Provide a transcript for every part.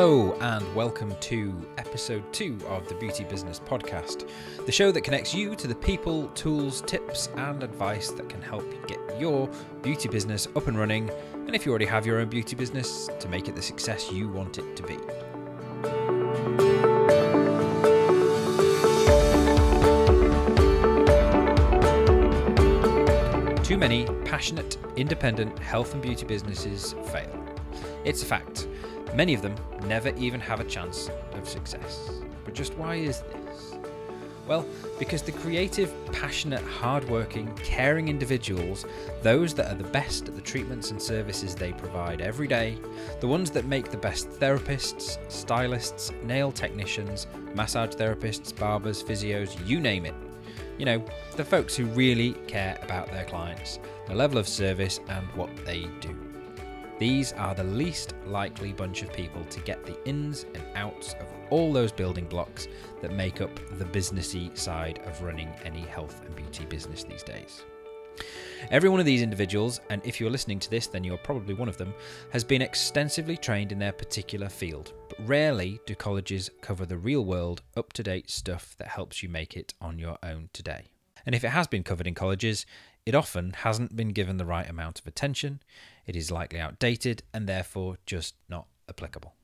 Hello, and welcome to episode two of the Beauty Business Podcast, the show that connects you to the people, tools, tips, and advice that can help you get your beauty business up and running, and if you already have your own beauty business, to make it the success you want it to be. Too many passionate, independent health and beauty businesses fail. It's a fact. Many of them never even have a chance of success. But just why is this? Well, because the creative, passionate, hardworking, caring individuals, those that are the best at the treatments and services they provide every day, the ones that make the best therapists, stylists, nail technicians, massage therapists, barbers, physios, you name it. You know, the folks who really care about their clients, the level of service, and what they do. These are the least likely bunch of people to get the ins and outs of all those building blocks that make up the businessy side of running any health and beauty business these days. Every one of these individuals, and if you're listening to this, then you're probably one of them, has been extensively trained in their particular field, but rarely do colleges cover the real world, up to date stuff that helps you make it on your own today. And if it has been covered in colleges, it often hasn't been given the right amount of attention, it is likely outdated, and therefore just not applicable.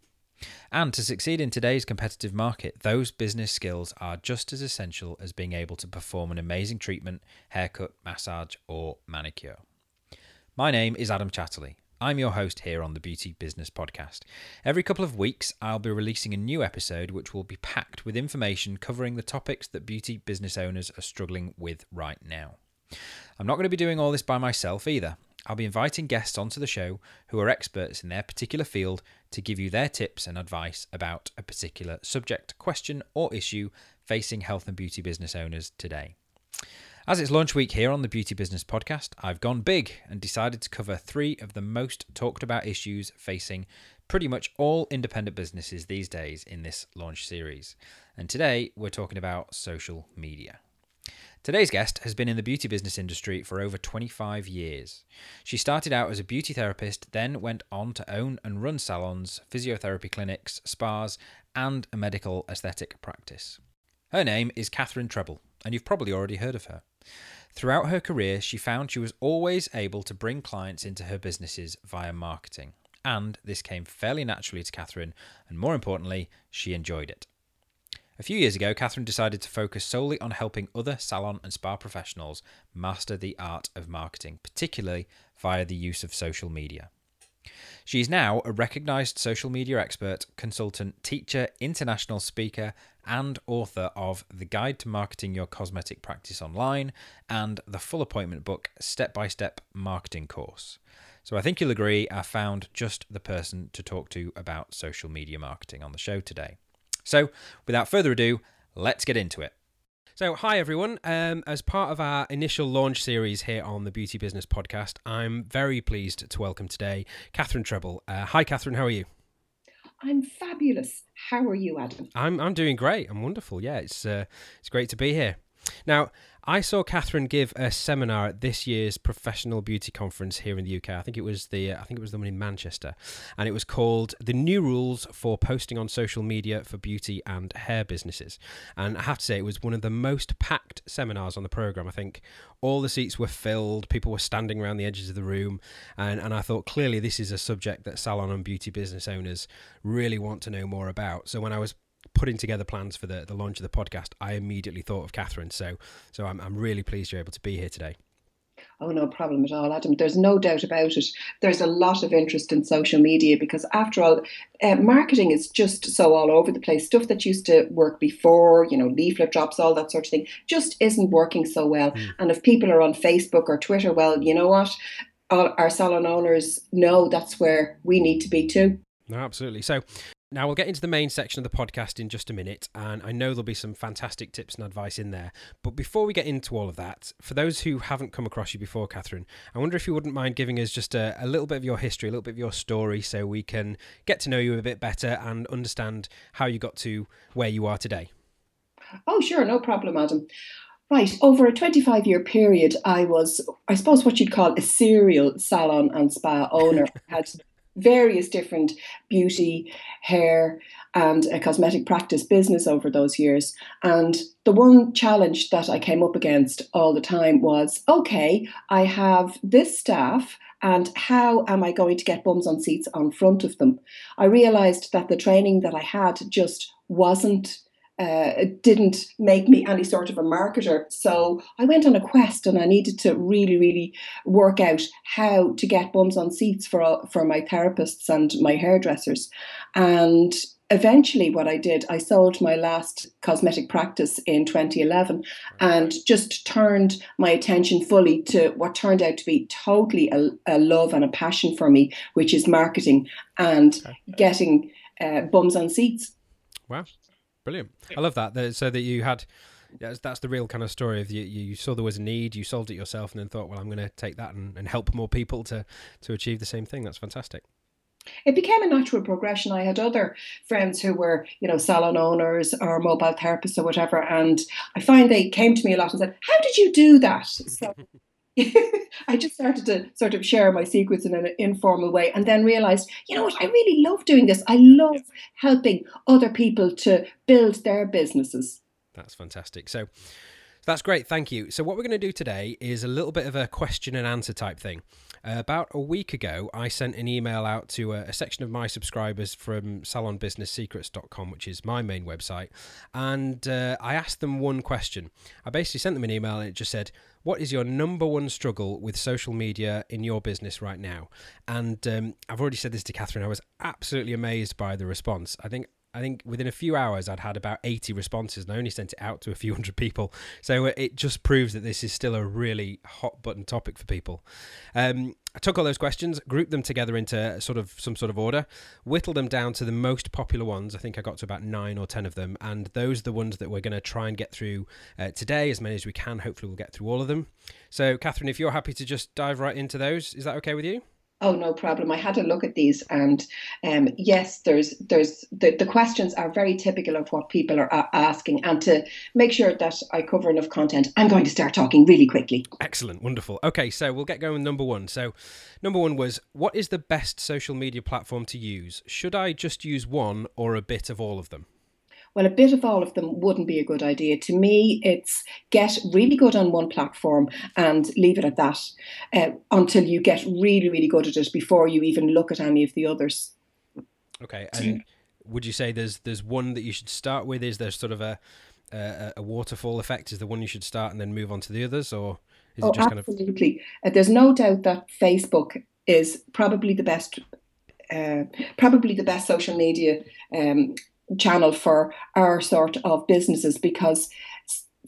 And to succeed in today's competitive market, those business skills are just as essential as being able to perform an amazing treatment, haircut, massage, or manicure. My name is Adam Chatterley. I'm your host here on the Beauty Business Podcast. Every couple of weeks, I'll be releasing a new episode which will be packed with information covering the topics that beauty business owners are struggling with right now. I'm not going to be doing all this by myself either. I'll be inviting guests onto the show who are experts in their particular field to give you their tips and advice about a particular subject, question, or issue facing health and beauty business owners today. As it's launch week here on the Beauty Business Podcast, I've gone big and decided to cover three of the most talked about issues facing pretty much all independent businesses these days in this launch series. And today we're talking about social media. Today's guest has been in the beauty business industry for over 25 years. She started out as a beauty therapist, then went on to own and run salons, physiotherapy clinics, spas, and a medical aesthetic practice. Her name is Catherine Trebble, and you've probably already heard of her. Throughout her career, she found she was always able to bring clients into her businesses via marketing, and this came fairly naturally to Catherine, and more importantly, she enjoyed it. A few years ago, Catherine decided to focus solely on helping other salon and spa professionals master the art of marketing, particularly via the use of social media. She is now a recognized social media expert, consultant, teacher, international speaker, and author of The Guide to Marketing Your Cosmetic Practice Online and the full appointment book Step by Step Marketing Course. So I think you'll agree I found just the person to talk to about social media marketing on the show today. So, without further ado, let's get into it. So, hi everyone. Um, as part of our initial launch series here on the Beauty Business Podcast, I'm very pleased to welcome today Catherine Trebble. Uh, hi, Catherine. How are you? I'm fabulous. How are you, Adam? I'm I'm doing great. I'm wonderful. Yeah, it's uh, it's great to be here. Now, I saw Catherine give a seminar at this year's professional beauty conference here in the UK. I think it was the uh, I think it was the one in Manchester, and it was called "The New Rules for Posting on Social Media for Beauty and Hair Businesses." And I have to say, it was one of the most packed seminars on the program. I think all the seats were filled, people were standing around the edges of the room, and and I thought clearly this is a subject that salon and beauty business owners really want to know more about. So when I was putting together plans for the, the launch of the podcast, I immediately thought of Catherine. So so I'm, I'm really pleased you're able to be here today. Oh, no problem at all, Adam. There's no doubt about it. There's a lot of interest in social media because, after all, uh, marketing is just so all over the place. Stuff that used to work before, you know, leaflet drops, all that sort of thing, just isn't working so well. Mm. And if people are on Facebook or Twitter, well, you know what? All our salon owners know that's where we need to be too. No, absolutely. So, now, we'll get into the main section of the podcast in just a minute, and I know there'll be some fantastic tips and advice in there. But before we get into all of that, for those who haven't come across you before, Catherine, I wonder if you wouldn't mind giving us just a, a little bit of your history, a little bit of your story, so we can get to know you a bit better and understand how you got to where you are today. Oh, sure, no problem, Adam. Right, over a 25 year period, I was, I suppose, what you'd call a serial salon and spa owner. I had various different beauty, hair, and a cosmetic practice business over those years. And the one challenge that I came up against all the time was okay, I have this staff, and how am I going to get bums on seats on front of them? I realized that the training that I had just wasn't uh, didn't make me any sort of a marketer. So I went on a quest and I needed to really, really work out how to get bums on seats for, for my therapists and my hairdressers. And eventually, what I did, I sold my last cosmetic practice in 2011 and just turned my attention fully to what turned out to be totally a, a love and a passion for me, which is marketing and getting uh, bums on seats. Wow. Brilliant. I love that. So that you had, that's, that's the real kind of story of you, you saw there was a need, you solved it yourself, and then thought, well, I'm going to take that and, and help more people to, to achieve the same thing. That's fantastic. It became a natural progression. I had other friends who were, you know, salon owners or mobile therapists or whatever, and I find they came to me a lot and said, "How did you do that?" So I just started to sort of share my secrets in an informal way and then realized, you know what, I really love doing this. I love helping other people to build their businesses. That's fantastic. So that's great. Thank you. So, what we're going to do today is a little bit of a question and answer type thing. Uh, about a week ago, I sent an email out to a, a, section of my subscribers from salonbusinesssecrets.com, which is my main website, and uh, I asked them one question. I basically sent them an email and it just said, what is your number one struggle with social media in your business right now? And um, I've already said this to Catherine. I was absolutely amazed by the response. I think I think within a few hours, I'd had about 80 responses and I only sent it out to a few hundred people. So uh, it just proves that this is still a really hot button topic for people. Um, I took all those questions, grouped them together into sort of some sort of order, whittled them down to the most popular ones. I think I got to about nine or 10 of them. And those are the ones that we're going to try and get through uh, today, as many as we can. Hopefully, we'll get through all of them. So, Catherine, if you're happy to just dive right into those, is that okay with you? Oh, no problem. I had a look at these, and um, yes, there's there's the, the questions are very typical of what people are asking. And to make sure that I cover enough content, I'm going to start talking really quickly. Excellent, wonderful. Okay, so we'll get going with number one. So, number one was what is the best social media platform to use? Should I just use one or a bit of all of them? Well, a bit of all of them wouldn't be a good idea. To me, it's get really good on one platform and leave it at that uh, until you get really, really good at it before you even look at any of the others. Okay, and would you say there's there's one that you should start with? Is there sort of a a, a waterfall effect? Is the one you should start and then move on to the others, or is oh, it just absolutely. kind of? Uh, there's no doubt that Facebook is probably the best uh, probably the best social media um, channel for our sort of businesses because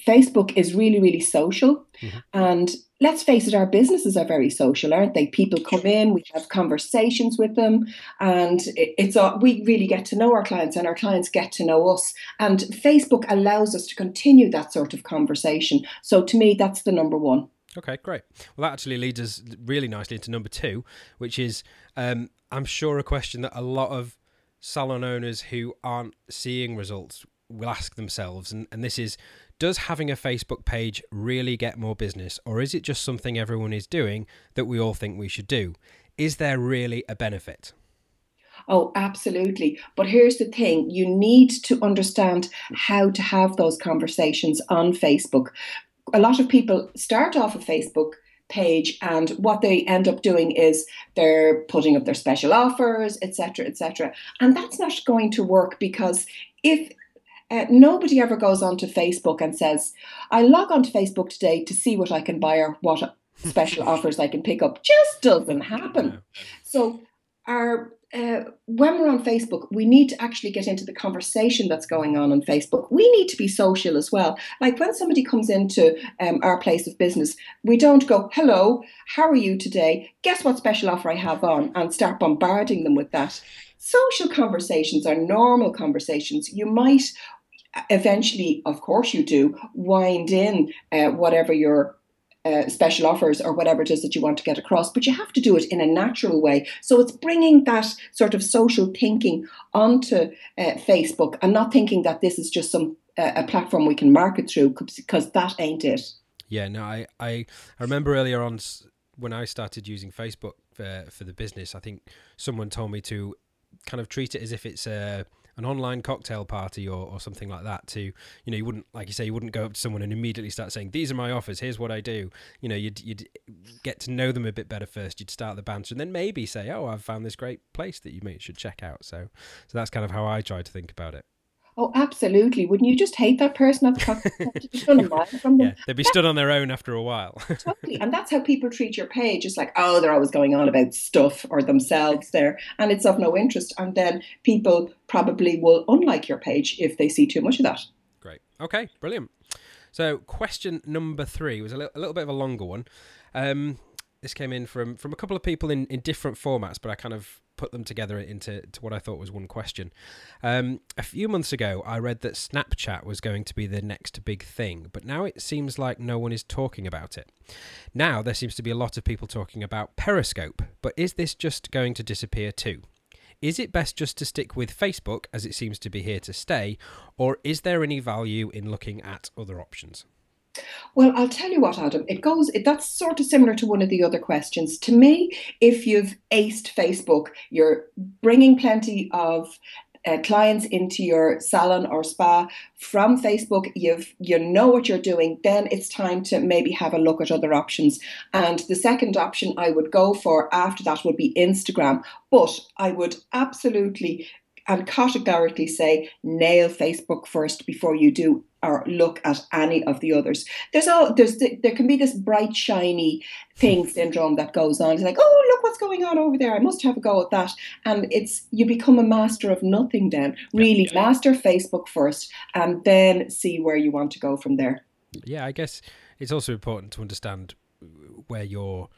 Facebook is really, really social. Mm-hmm. And let's face it, our businesses are very social, aren't they? People come in, we have conversations with them, and it's all, we really get to know our clients, and our clients get to know us. And Facebook allows us to continue that sort of conversation. So to me, that's the number one. Okay, great. Well, that actually leads us really nicely into number two, which is um, I'm sure a question that a lot of salon owners who aren't seeing results will ask themselves, and, and this is does having a Facebook page really get more business, or is it just something everyone is doing that we all think we should do? Is there really a benefit? Oh, absolutely. But here's the thing you need to understand how to have those conversations on Facebook. A lot of people start off of Facebook page and what they end up doing is they're putting up their special offers etc etc and that's not going to work because if uh, nobody ever goes onto facebook and says i log onto facebook today to see what i can buy or what special offers i can pick up. Just doesn't happen. So our uh, when we're on Facebook, we need to actually get into the conversation that's going on on Facebook. We need to be social as well. Like when somebody comes into um, our place of business, we don't go, hello, how are you today? Guess what special offer I have on? And start bombarding them with that. Social conversations are normal conversations. You might eventually, of course, you do, wind in uh, whatever your uh, special offers or whatever it is that you want to get across, but you have to do it in a natural way. So it's bringing that sort of social thinking onto uh, Facebook and not thinking that this is just some uh, a platform we can market through because that ain't it. Yeah, no, I, I I remember earlier on when I started using Facebook for for the business. I think someone told me to kind of treat it as if it's a an online cocktail party or, or something like that to you know you wouldn't like you say you wouldn't go up to someone and immediately start saying these are my offers here's what i do. You know you'd, you'd get to know them a bit better first you'd start the banter and then maybe say oh i've found this great place that you should check out. So so that's kind of how i try to think about it Oh, absolutely. Wouldn't you just hate that person at the cocktail from them? Yeah, they'd be stood on their own after a while. totally. And that's how people treat your page. It's like, oh, they're always going on about stuff or themselves there, and it's of no interest. And then people probably will unlike your page if they see too much of that. Great. Okay, brilliant. So, question number three was a little, a little bit of a longer one. Um, this came in from from a couple of people in, in different formats, but I kind of put them together into to what I thought was one question. Um, a few months ago, I read that Snapchat was going to be the next big thing, but now it seems like no one is talking about it. Now there seems to be a lot of people talking about Periscope, but is this just going to disappear too? Is it best just to stick with Facebook as it seems to be here to stay, or is there any value in looking at other options? Well, I'll tell you what, Adam. It goes. It, that's sort of similar to one of the other questions. To me, if you've aced Facebook, you're bringing plenty of uh, clients into your salon or spa from Facebook, you've you know what you're doing, then it's time to maybe have a look at other options. And the second option I would go for after that would be Instagram. But I would absolutely and categorically say nail Facebook first before you do or look at any of the others. There's all there's there can be this bright shiny thing syndrome that goes on. It's like, oh look what's going on over there. I must have a go at that. And it's you become a master of nothing then. Really master Facebook first and then see where you want to go from there. Yeah, I guess it's also important to understand where your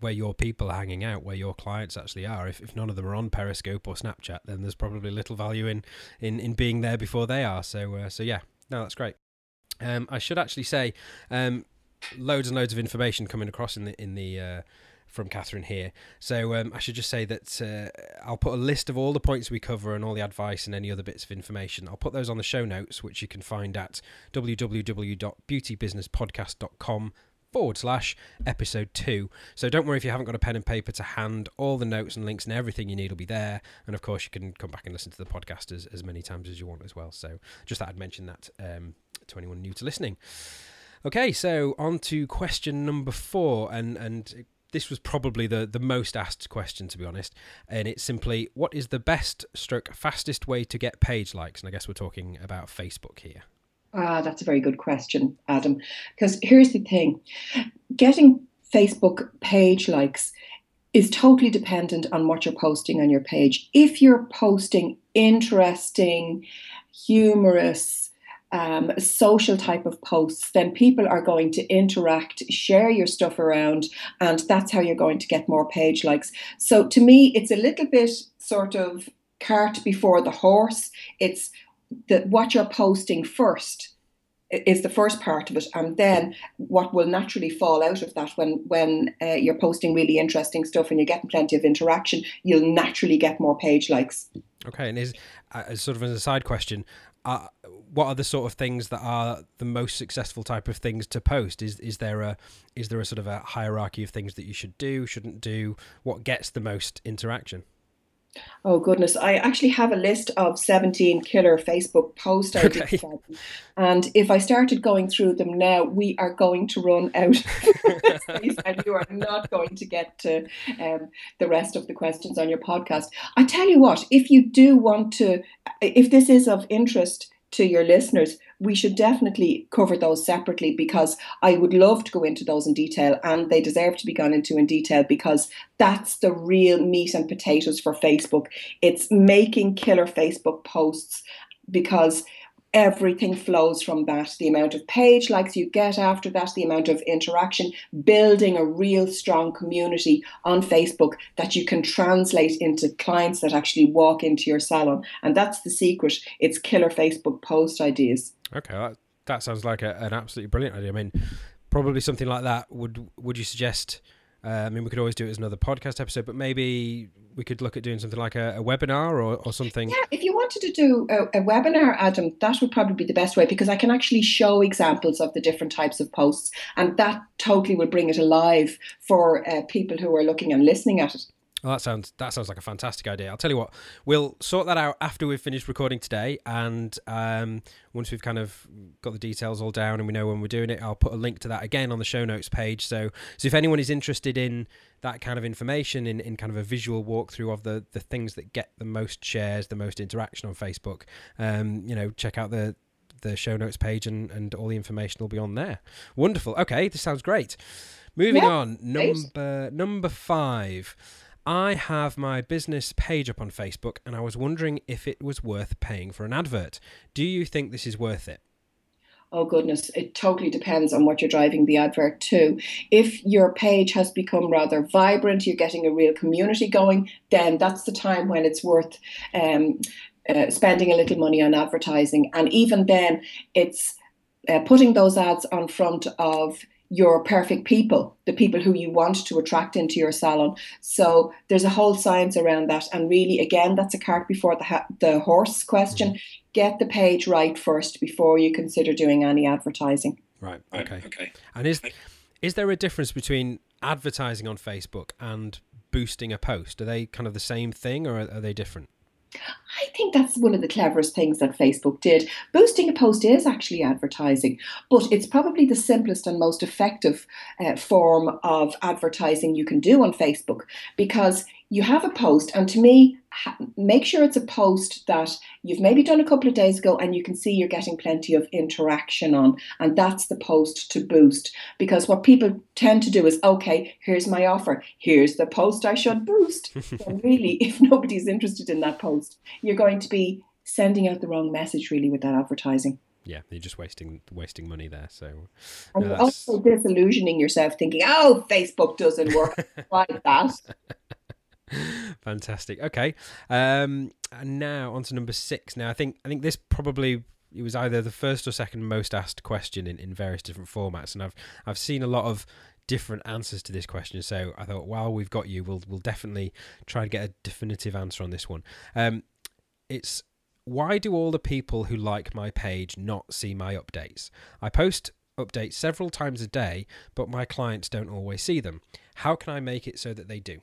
where your people are hanging out, where your clients actually are. If, if none of them are on Periscope or Snapchat, then there's probably little value in in, in being there before they are. So uh, so yeah, no, that's great. Um, I should actually say, um, loads and loads of information coming across in the in the. Uh, from Catherine here. So um, I should just say that uh, I'll put a list of all the points we cover and all the advice and any other bits of information. I'll put those on the show notes, which you can find at www.beautybusinesspodcast.com forward slash episode two. So don't worry if you haven't got a pen and paper to hand. All the notes and links and everything you need will be there. And of course, you can come back and listen to the podcast as, as many times as you want as well. So just that I'd mention that um, to anyone new to listening. Okay, so on to question number four, and and this was probably the the most asked question to be honest, and it's simply what is the best stroke fastest way to get page likes? And I guess we're talking about Facebook here. Ah, that's a very good question, Adam. Because here's the thing getting Facebook page likes is totally dependent on what you're posting on your page. If you're posting interesting, humorous, um, social type of posts, then people are going to interact, share your stuff around, and that's how you're going to get more page likes. So to me, it's a little bit sort of cart before the horse. It's that what you're posting first is the first part of it, and then what will naturally fall out of that when when uh, you're posting really interesting stuff and you're getting plenty of interaction, you'll naturally get more page likes. Okay, and is uh, sort of as a side question, uh, what are the sort of things that are the most successful type of things to post? Is is there a is there a sort of a hierarchy of things that you should do, shouldn't do? What gets the most interaction? Oh goodness, I actually have a list of 17 killer Facebook posts. Okay. And if I started going through them now, we are going to run out and you are not going to get to um, the rest of the questions on your podcast. I tell you what, if you do want to, if this is of interest to your listeners, we should definitely cover those separately because I would love to go into those in detail and they deserve to be gone into in detail because that's the real meat and potatoes for Facebook. It's making killer Facebook posts because everything flows from that. The amount of page likes you get after that the amount of interaction building a real strong community on facebook that you can translate into clients that actually walk into your salon. And that's the secret. It's killer facebook post ideas. Okay that, that sounds like a, an absolutely brilliant idea. I mean probably something like that would would you suggest Uh, I mean, we could always do it as another podcast episode, but maybe we could look at doing something like a, a webinar or, or something. Yeah, if you wanted to do a, a, webinar, Adam, that would probably be the best way because I can actually show examples of the different types of posts, and that totally will bring it alive for uh, people who are looking and listening at it. Well, that sounds that sounds like a fantastic idea. I'll tell you what, we'll sort that out after we've finished recording today, and um, once we've kind of got the details all down and we know when we're doing it, I'll put a link to that again on the show notes page. So, so if anyone is interested in that kind of information, in, in kind of a visual walkthrough of the the things that get the most shares, the most interaction on Facebook, um, you know, check out the the show notes page and and all the information will be on there. Wonderful. Okay, this sounds great. Moving yeah, on, number number five. I have my business page up on Facebook and I was wondering if it was worth paying for an advert. Do you think this is worth it? Oh goodness, it totally depends on what you're driving the advert to. If your page has become rather vibrant, you're getting a real community going, then that's the time when it's worth um, uh, spending a little money on advertising. And even then, it's uh, putting those ads on front of your perfect people, the people who you want to attract into your salon. So there's a whole science around that. And really, again, that's a cart before the, ha- the horse question. Mm-hmm. Get the page right first before you consider doing any advertising. Right. Okay. Okay. And is is there a difference between advertising on Facebook and boosting a post? Are they kind of the same thing, or are, are they different? I think that's one of the cleverest things that Facebook did. Boosting a post is actually advertising, but it's probably the simplest and most effective uh, form of advertising you can do on Facebook because you have a post, and to me, ha- make sure it's a post that you've maybe done a couple of days ago and you can see you're getting plenty of interaction on. And that's the post to boost. Because what people tend to do is, okay, here's my offer, here's the post I should boost. and really, if nobody's interested in that post, you're going to be sending out the wrong message really with that advertising yeah, you're just wasting wasting money there. So, and no, also disillusioning yourself, thinking, "Oh, Facebook doesn't work like that." Fantastic. Okay. Um, and now on to number six. Now I think I think this probably it was either the first or second most asked question in, in various different formats, and I've I've seen a lot of different answers to this question. So I thought, while we've got you, we'll we'll definitely try and get a definitive answer on this one. Um, it's why do all the people who like my page not see my updates? I post updates several times a day, but my clients don't always see them. How can I make it so that they do?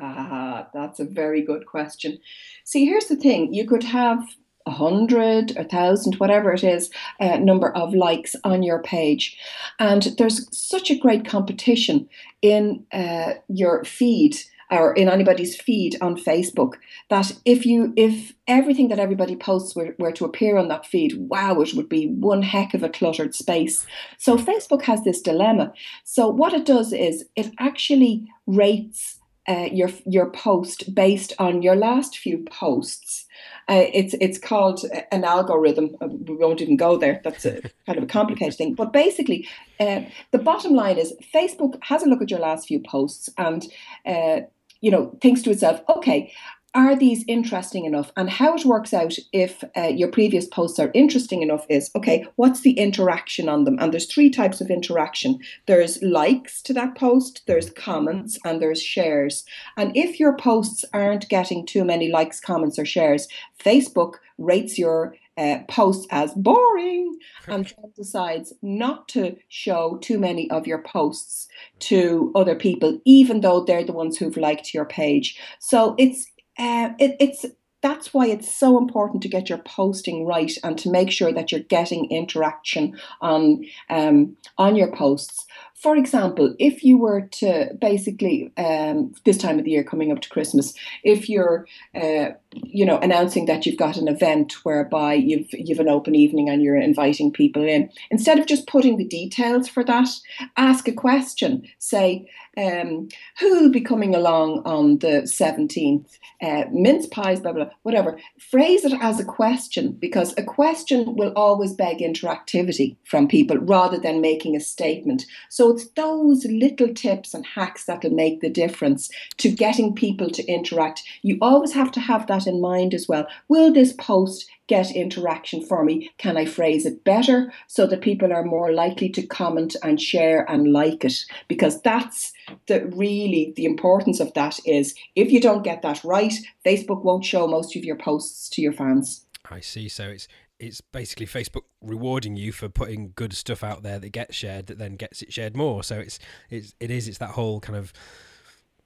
Ah, that's a very good question. See, here's the thing you could have a hundred, a thousand, whatever it is, uh, number of likes on your page. And there's such a great competition in uh, your feed or in anybody's feed on Facebook that if you if everything that everybody posts were, were to appear on that feed, wow, it would be one heck of a cluttered space. So Facebook has this dilemma. So what it does is it actually rates uh, your your post based on your last few posts. Uh, it's it's called an algorithm. Uh, we won't even go there. That's a kind of a complicated thing. But basically, uh, the bottom line is Facebook has a look at your last few posts and uh, you know thinks to itself, okay, are these interesting enough? And how it works out if uh, your previous posts are interesting enough is okay, what's the interaction on them? And there's three types of interaction there's likes to that post, there's comments, and there's shares. And if your posts aren't getting too many likes, comments, or shares, Facebook rates your uh, posts as boring and decides not to show too many of your posts to other people, even though they're the ones who've liked your page. So it's uh, it, it's that's why it's so important to get your posting right and to make sure that you're getting interaction on um, on your posts. For example, if you were to basically um, this time of the year coming up to Christmas, if you're uh, you know announcing that you've got an event whereby you've you've an open evening and you're inviting people in, instead of just putting the details for that, ask a question. Say, um, who will be coming along on the 17th? Uh, mince pies, blah, blah, blah, whatever. Phrase it as a question because a question will always beg interactivity from people rather than making a statement. So So it's those little tips and hacks that'll make the difference to getting people to interact. You always have to have that in mind as well. Will this post get interaction for me? Can I phrase it better so that people are more likely to comment and share and like it? Because that's the really the importance of that is if you don't get that right, Facebook won't show most of your posts to your fans. I see. So it's it's basically Facebook rewarding you for putting good stuff out there that gets shared that then gets it shared more. So it's it's it is it's that whole kind of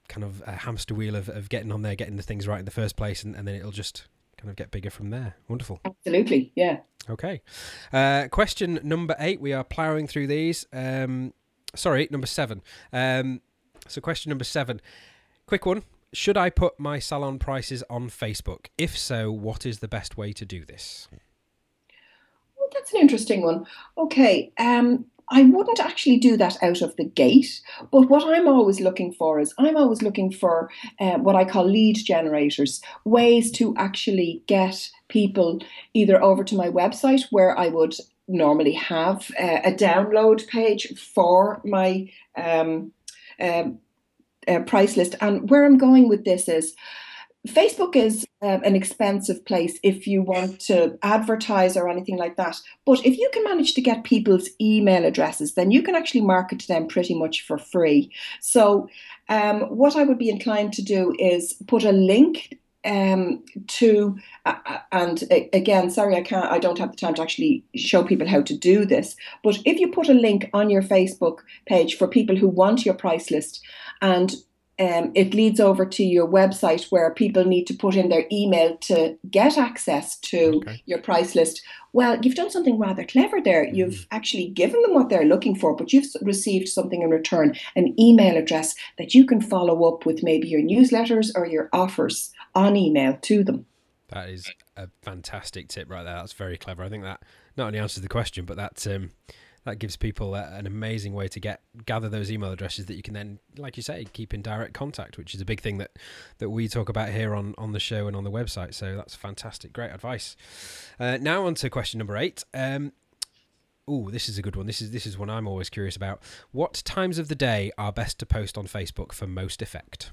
kind of hamster wheel of, of getting on there, getting the things right in the first place, and, and then it'll just kind of get bigger from there. Wonderful. Absolutely, yeah. Okay. Uh, question number eight. We are ploughing through these. Um, sorry, number seven. Um, so question number seven. Quick one. Should I put my salon prices on Facebook? If so, what is the best way to do this? That's an interesting one. Okay. Um, I wouldn't actually do that out of the gate, but what I'm always looking for is I'm always looking for uh, what I call lead generators, ways to actually get people either over to my website where I would normally have uh, a download page for my um, um, uh, price list. And where I'm going with this is Facebook is um, an expensive place if you want to advertise or anything like that. But if you can manage to get people's email addresses, then you can actually market to them pretty much for free. So, um, what I would be inclined to do is put a link um, to uh, uh and again sorry i can't i don't have the time to actually show people how to do this but if you put a link on your facebook page for people who want your price list and um, it leads over to your website where people need to put in their email to get access to okay. your price list. Well, you've done something rather clever there. Mm-hmm. You've actually given them what they're looking for, but you've received something in return an email address that you can follow up with maybe your newsletters or your offers on email to them. That is a fantastic tip right there. That's very clever. I think that not only answers the question, but that. Um, that gives people a, an amazing way to get gather those email addresses that you can then, like you say, keep in direct contact, which is a big thing that that we talk about here on on the show and on the website. So that's fantastic, great advice. Uh, now on to question number eight. Um, Oh, this is a good one. This is this is one I'm always curious about. What times of the day are best to post on Facebook for most effect?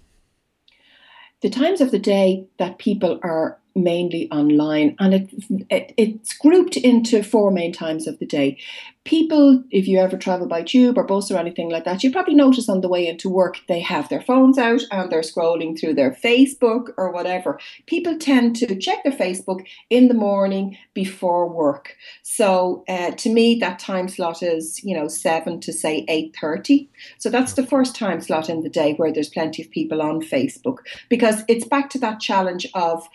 The times of the day that people are mainly online and it, it, it's grouped into four main times of the day. People if you ever travel by tube or bus or anything like that you probably notice on the way into work they have their phones out and they're scrolling through their facebook or whatever. People tend to check their facebook in the morning before work. So uh, to me that time slot is you know 7 to say 8.30 so that's the first time slot in the day where there's plenty of people on facebook because it's back to that challenge of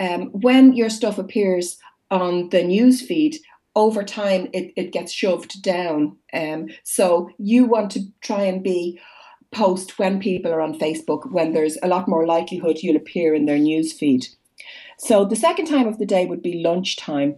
um, when your stuff appears on the news feed, over time it, it gets shoved down. Um, so you want to try and be post when people are on Facebook when there's a lot more likelihood you'll appear in their news feed. So the second time of the day would be lunchtime.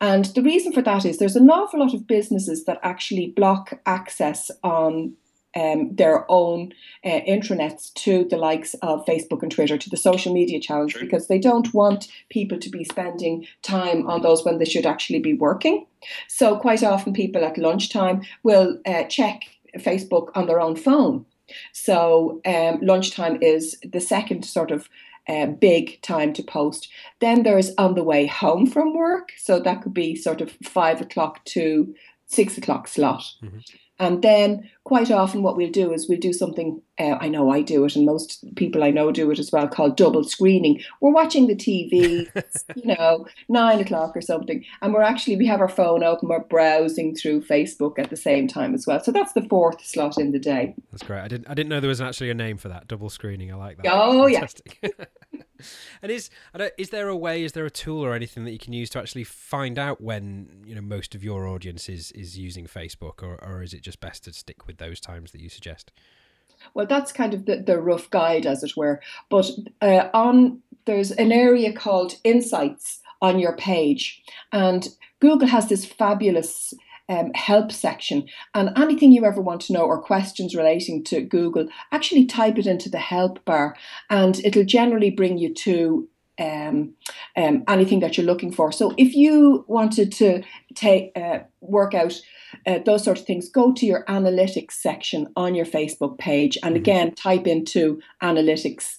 And the reason for that is there's an awful lot of businesses that actually block access on um, their own uh, intranets to the likes of Facebook and Twitter, to the social media channels, True. because they don't want people to be spending time on those when they should actually be working. So, quite often, people at lunchtime will uh, check Facebook on their own phone. So, um, lunchtime is the second sort of uh, big time to post. Then there's on the way home from work. So, that could be sort of five o'clock to six o'clock slot. Mm-hmm. And then quite often what we'll do is we'll do something, uh, I know I do it, and most people I know do it as well, called double screening. We're watching the TV, you know, nine o'clock or something, and we're actually, we have our phone open, we're browsing through Facebook at the same time as well. So that's the fourth slot in the day. That's great. I didn't, I didn't know there was actually a name for that, double screening. I like that. Oh, yeah. and is is there a way, is there a tool or anything that you can use to actually find out when you know most of your audience is is using Facebook, or or is it just best to stick with those times that you suggest? Well, that's kind of the, the rough guide, as it were. But uh, on there's an area called Insights on your page, and Google has this fabulous um, help section. And anything you ever want to know or questions relating to Google, actually type it into the help bar and it'll generally bring you to um, um, anything that you're looking for. So if you wanted to take uh, work out uh, those sort of things, go to your analytics section on your Facebook page. And mm-hmm. again, type into analytics,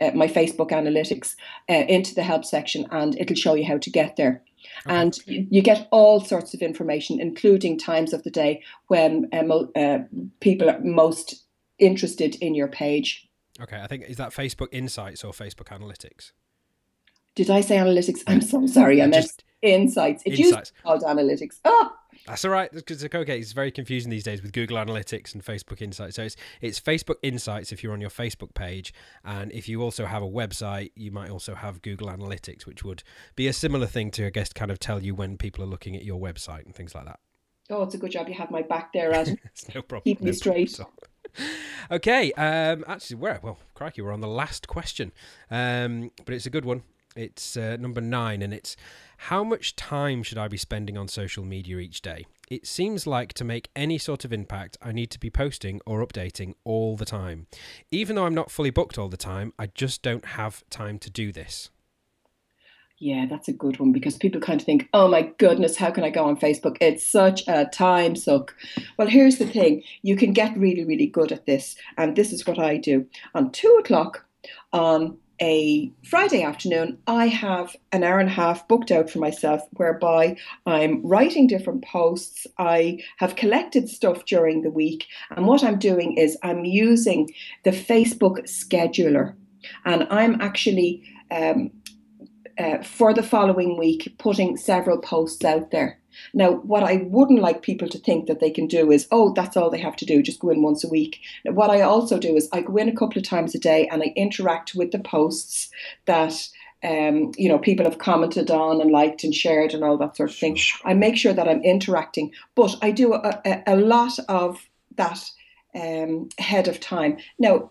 uh, my Facebook analytics, uh, into the help section, and it'll show you how to get there. Okay. And you, get all sorts of information, including times of the day when uh, mo- uh, people are most interested in your page. Okay, I think is that Facebook Insights or Facebook Analytics. Did I say analytics? I'm so sorry. I meant insights. It insights. used to be called analytics. Oh, that's all right. Because okay, it's very confusing these days with Google Analytics and Facebook Insights. So it's it's Facebook Insights if you're on your Facebook page, and if you also have a website, you might also have Google Analytics, which would be a similar thing to I guess kind of tell you when people are looking at your website and things like that. Oh, it's a good job you have my back there, Adam. no problem. Keep no me straight. Problem okay, um, actually, we're well, crikey, we're on the last question, um, but it's a good one. It's uh, number nine, and it's how much time should I be spending on social media each day? It seems like to make any sort of impact, I need to be posting or updating all the time. Even though I'm not fully booked all the time, I just don't have time to do this. Yeah, that's a good one because people kind of think, oh my goodness, how can I go on Facebook? It's such a time suck. Well, here's the thing you can get really, really good at this. And this is what I do. On two o'clock on a Friday afternoon, I have an hour and a half booked out for myself whereby I'm writing different posts. I have collected stuff during the week. And what I'm doing is I'm using the Facebook scheduler. And I'm actually um, uh, for the following week putting several posts out there. Now, what I wouldn't like people to think that they can do is, oh, that's all they have to do, just go in once a week. Now, what I also do is I go in a couple of times a day and I interact with the posts that um, you know, people have commented on and liked and shared and all that sort of thing. I make sure that I'm interacting, but I do a, a, a lot of that um, ahead of time. Now,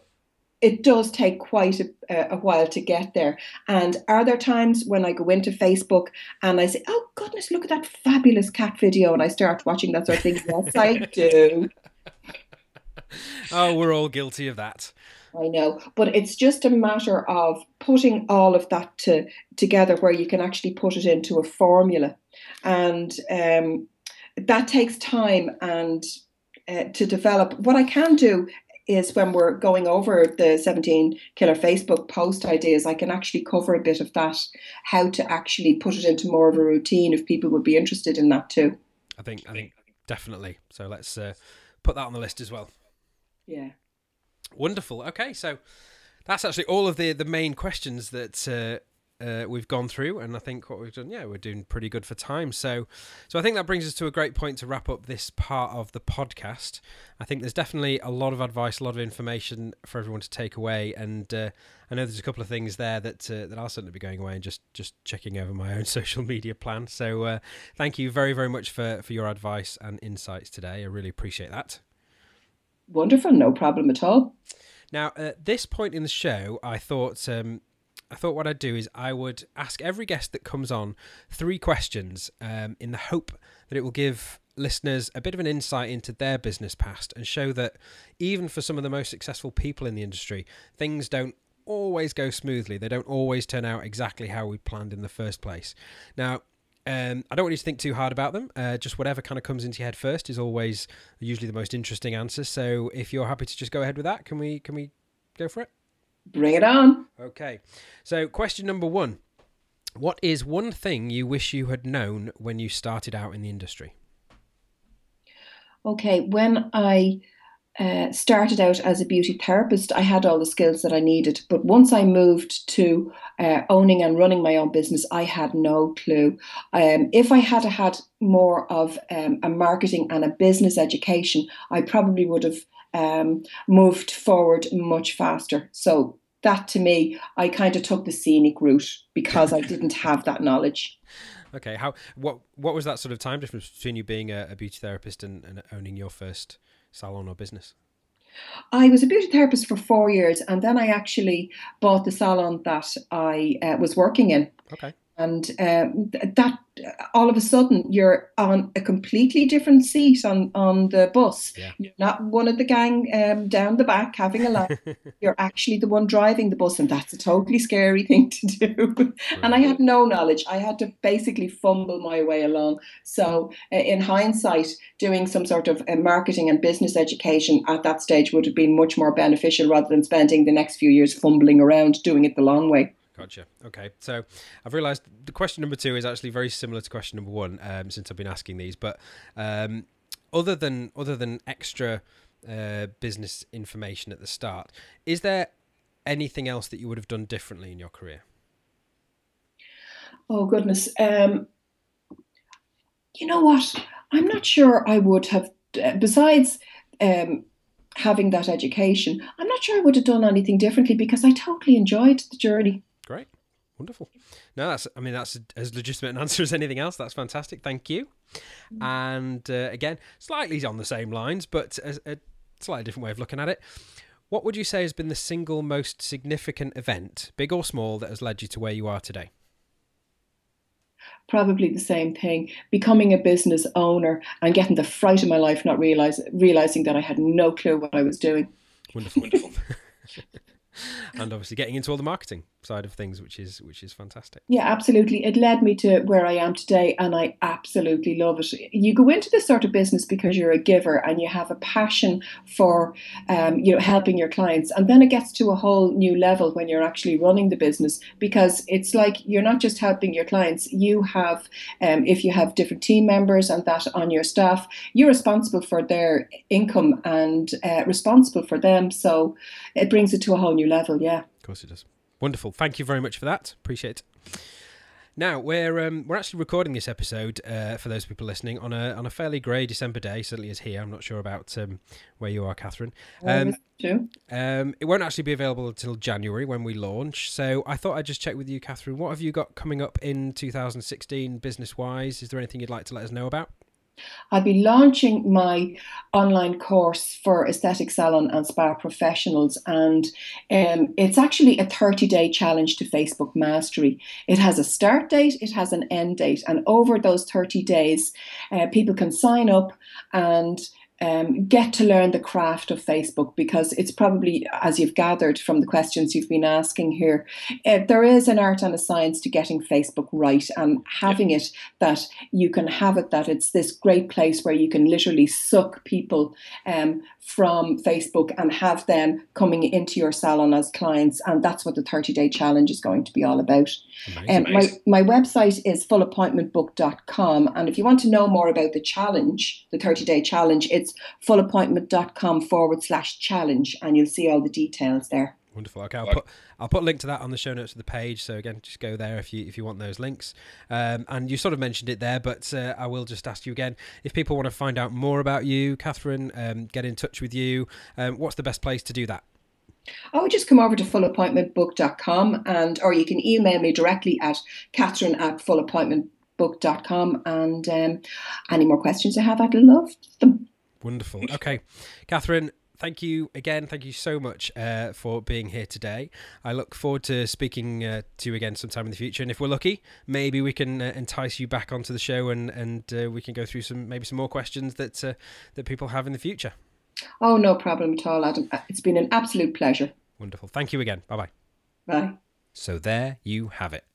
it does take quite a, a, while to get there. And are there times when I go into Facebook and I say, oh, goodness, look at that fabulous cat video, and I start watching that sort of thing? yes, I do. oh, we're all guilty of that. I know, but it's just a matter of putting all of that to, together where you can actually put it into a formula. And um, that takes time and uh, to develop. What I can do is when we're going over the 17 killer Facebook post ideas, I can actually cover a bit of that, how to actually put it into more of a routine if people would be interested in that too. I think, I think definitely. So let's uh, put that on the list as well. Yeah. Wonderful. Okay, so that's actually all of the the main questions that uh, uh, we've gone through, and I think what we've done, yeah, we're doing pretty good for time. So, so I think that brings us to a great point to wrap up this part of the podcast. I think there's definitely a lot of advice, a lot of information for everyone to take away, and uh, I know there's a couple of things there that uh, that I'll certainly be going away and just just checking over my own social media plan. So, uh, thank you very very much for for your advice and insights today. I really appreciate that. Wonderful, no problem at all. Now, at this point in the show, I thought. Um, I thought what I'd do is I would ask every guest that comes on three questions um, in the hope that it will give listeners a bit of an insight into their business past and show that even for some of the most successful people in the industry, things don't always go smoothly. They don't always turn out exactly how we planned in the first place. Now, um, I don't want you to think too hard about them. Uh, just whatever kind of comes into your head first is always usually the most interesting answer. So if you're happy to just go ahead with that, can we can we go for it? Bring it on. Okay. So, question number one What is one thing you wish you had known when you started out in the industry? Okay. When I uh, started out as a beauty therapist, I had all the skills that I needed. But once I moved to uh, owning and running my own business, I had no clue. Um, if I had had more of um, a marketing and a business education, I probably would have um, moved forward much faster. So that to me, I kind of took the scenic route because I didn't have that knowledge. Okay, how what what was that sort of time difference between you being a, a beauty therapist and, and owning your first salon or business? I was a beauty therapist for four years, and then I actually bought the salon that I uh, was working in. Okay. And um, that all of a sudden you're on a completely different seat on on the bus. Yeah. You're not one of the gang um, down the back having a laugh. you're actually the one driving the bus, and that's a totally scary thing to do. and I had no knowledge. I had to basically fumble my way along. So, uh, in hindsight, doing some sort of uh, marketing and business education at that stage would have been much more beneficial rather than spending the next few years fumbling around doing it the long way. Gotcha. Okay, so I've realised the question number two is actually very similar to question number one um, since I've been asking these. But um, other than other than extra uh, business information at the start, is there anything else that you would have done differently in your career? Oh goodness. Um, you know what? I'm not sure I would have. Besides um, having that education, I'm not sure I would have done anything differently because I totally enjoyed the journey. Great, wonderful. No, that's. I mean, that's as legitimate an answer as anything else. That's fantastic. Thank you. And uh, again, slightly on the same lines, but a, a slightly different way of looking at it. What would you say has been the single most significant event, big or small, that has led you to where you are today? Probably the same thing. Becoming a business owner and getting the fright of my life, not realize, realizing that I had no clue what I was doing. Wonderful, wonderful. and obviously getting into all the marketing side of things, which is which is fantastic. Yeah, absolutely. It led me to where I am today, and I absolutely love it. You go into this sort of business because you're a giver and you have a passion for um, you know helping your clients, and then it gets to a whole new level when you're actually running the business because it's like you're not just helping your clients. You have, um, if you have different team members and that on your staff, you're responsible for their income and uh, responsible for them. So it brings it to a whole new level. Yeah. Of course, it does. Wonderful. Thank you very much for that. Appreciate it. Now we're um, we're actually recording this episode uh, for those people listening on a on a fairly grey December day. Certainly is here. I'm not sure about um, where you are, Catherine. Um, um, it won't actually be available until January when we launch. So I thought I'd just check with you, Catherine. What have you got coming up in 2016 business wise? Is there anything you'd like to let us know about? I'll be launching my online course for aesthetic salon and spa professionals, and um, it's actually a 30 day challenge to Facebook mastery. It has a start date, it has an end date, and over those 30 days, uh, people can sign up and um, get to learn the craft of Facebook because it's probably, as you've gathered from the questions you've been asking here, uh, there is an art and a science to getting Facebook right and having it that you can have it that it's this great place where you can literally suck people um, from Facebook and have them coming into your salon as clients. And that's what the 30 day challenge is going to be all about. Um, my, my website is fullappointmentbook.com. And if you want to know more about the challenge, the 30 day challenge, it's fullappointment.com forward slash challenge. And you'll see all the details there. Wonderful. Okay, I'll put I'll put a link to that on the show notes of the page. So again, just go there if you if you want those links. Um, and you sort of mentioned it there, but uh, I will just ask you again if people want to find out more about you, Catherine, um, get in touch with you. Um, what's the best place to do that? Oh, just come over to fullappointmentbook.com and or you can email me directly at Catherine at fullappointmentbook.com and um, any more questions I have, I'd love them. Wonderful. Okay, Catherine, thank you again. Thank you so much uh, for being here today. I look forward to speaking uh, to you again sometime in the future. And if we're lucky, maybe we can uh, entice you back onto the show and and uh, we can go through some maybe some more questions that uh, that people have in the future. Oh, no problem at all, Adam. It's been an absolute pleasure. Wonderful. Thank you again. Bye bye. Bye. So there you have it.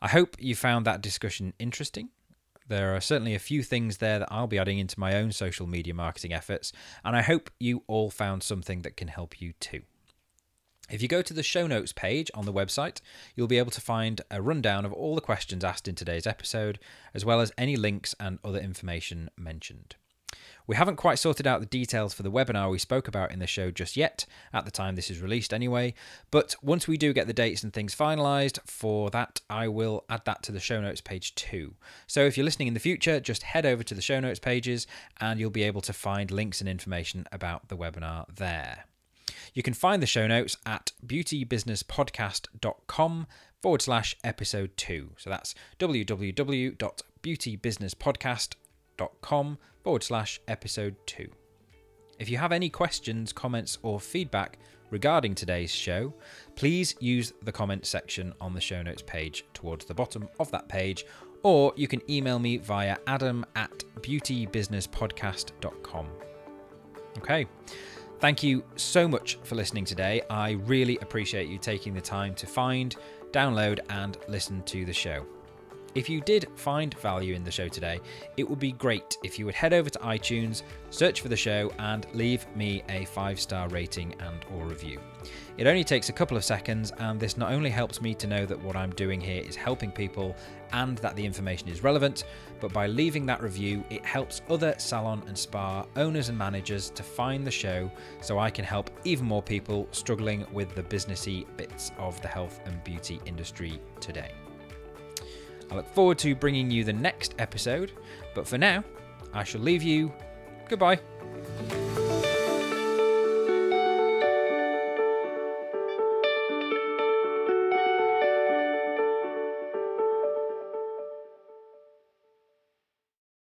I hope you found that discussion interesting. There are certainly a few things there that I'll be adding into my own social media marketing efforts, and I hope you all found something that can help you too. If you go to the show notes page on the website, you'll be able to find a rundown of all the questions asked in today's episode, as well as any links and other information mentioned. We haven't quite sorted out the details for the webinar we spoke about in the show just yet, at the time this is released anyway, but once we do get the dates and things finalised for that, I will add that to the show notes page too. So if you're listening in the future, just head over to the show notes pages and you'll be able to find links and information about the webinar there. You can find the show notes at beautybusinesspodcast.com forward slash episode two. So that's www.beautybusinesspodcast.com forward slash episode 2. If you have any questions, comments, or feedback, regarding today's show, please use the comment section on the show notes page towards the bottom of that page, or you can email me via adam at beautybusinesspodcast.com. Okay. Thank you so much for listening today. I really appreciate you taking the time to find, download, and listen to the show. If you did find value in the show today, it would be great if you would head over to iTunes, search for the show, and leave me a five star rating and or review. It only takes a couple of seconds, and this not only helps me to know that what I'm doing here is helping people and that the information is relevant, but by leaving that review, it helps other salon and spa owners and managers to find the show so I can help even more people struggling with the businessy bits of the health and beauty industry today. I look forward to bringing you the next episode, but for now, I shall leave you. Goodbye.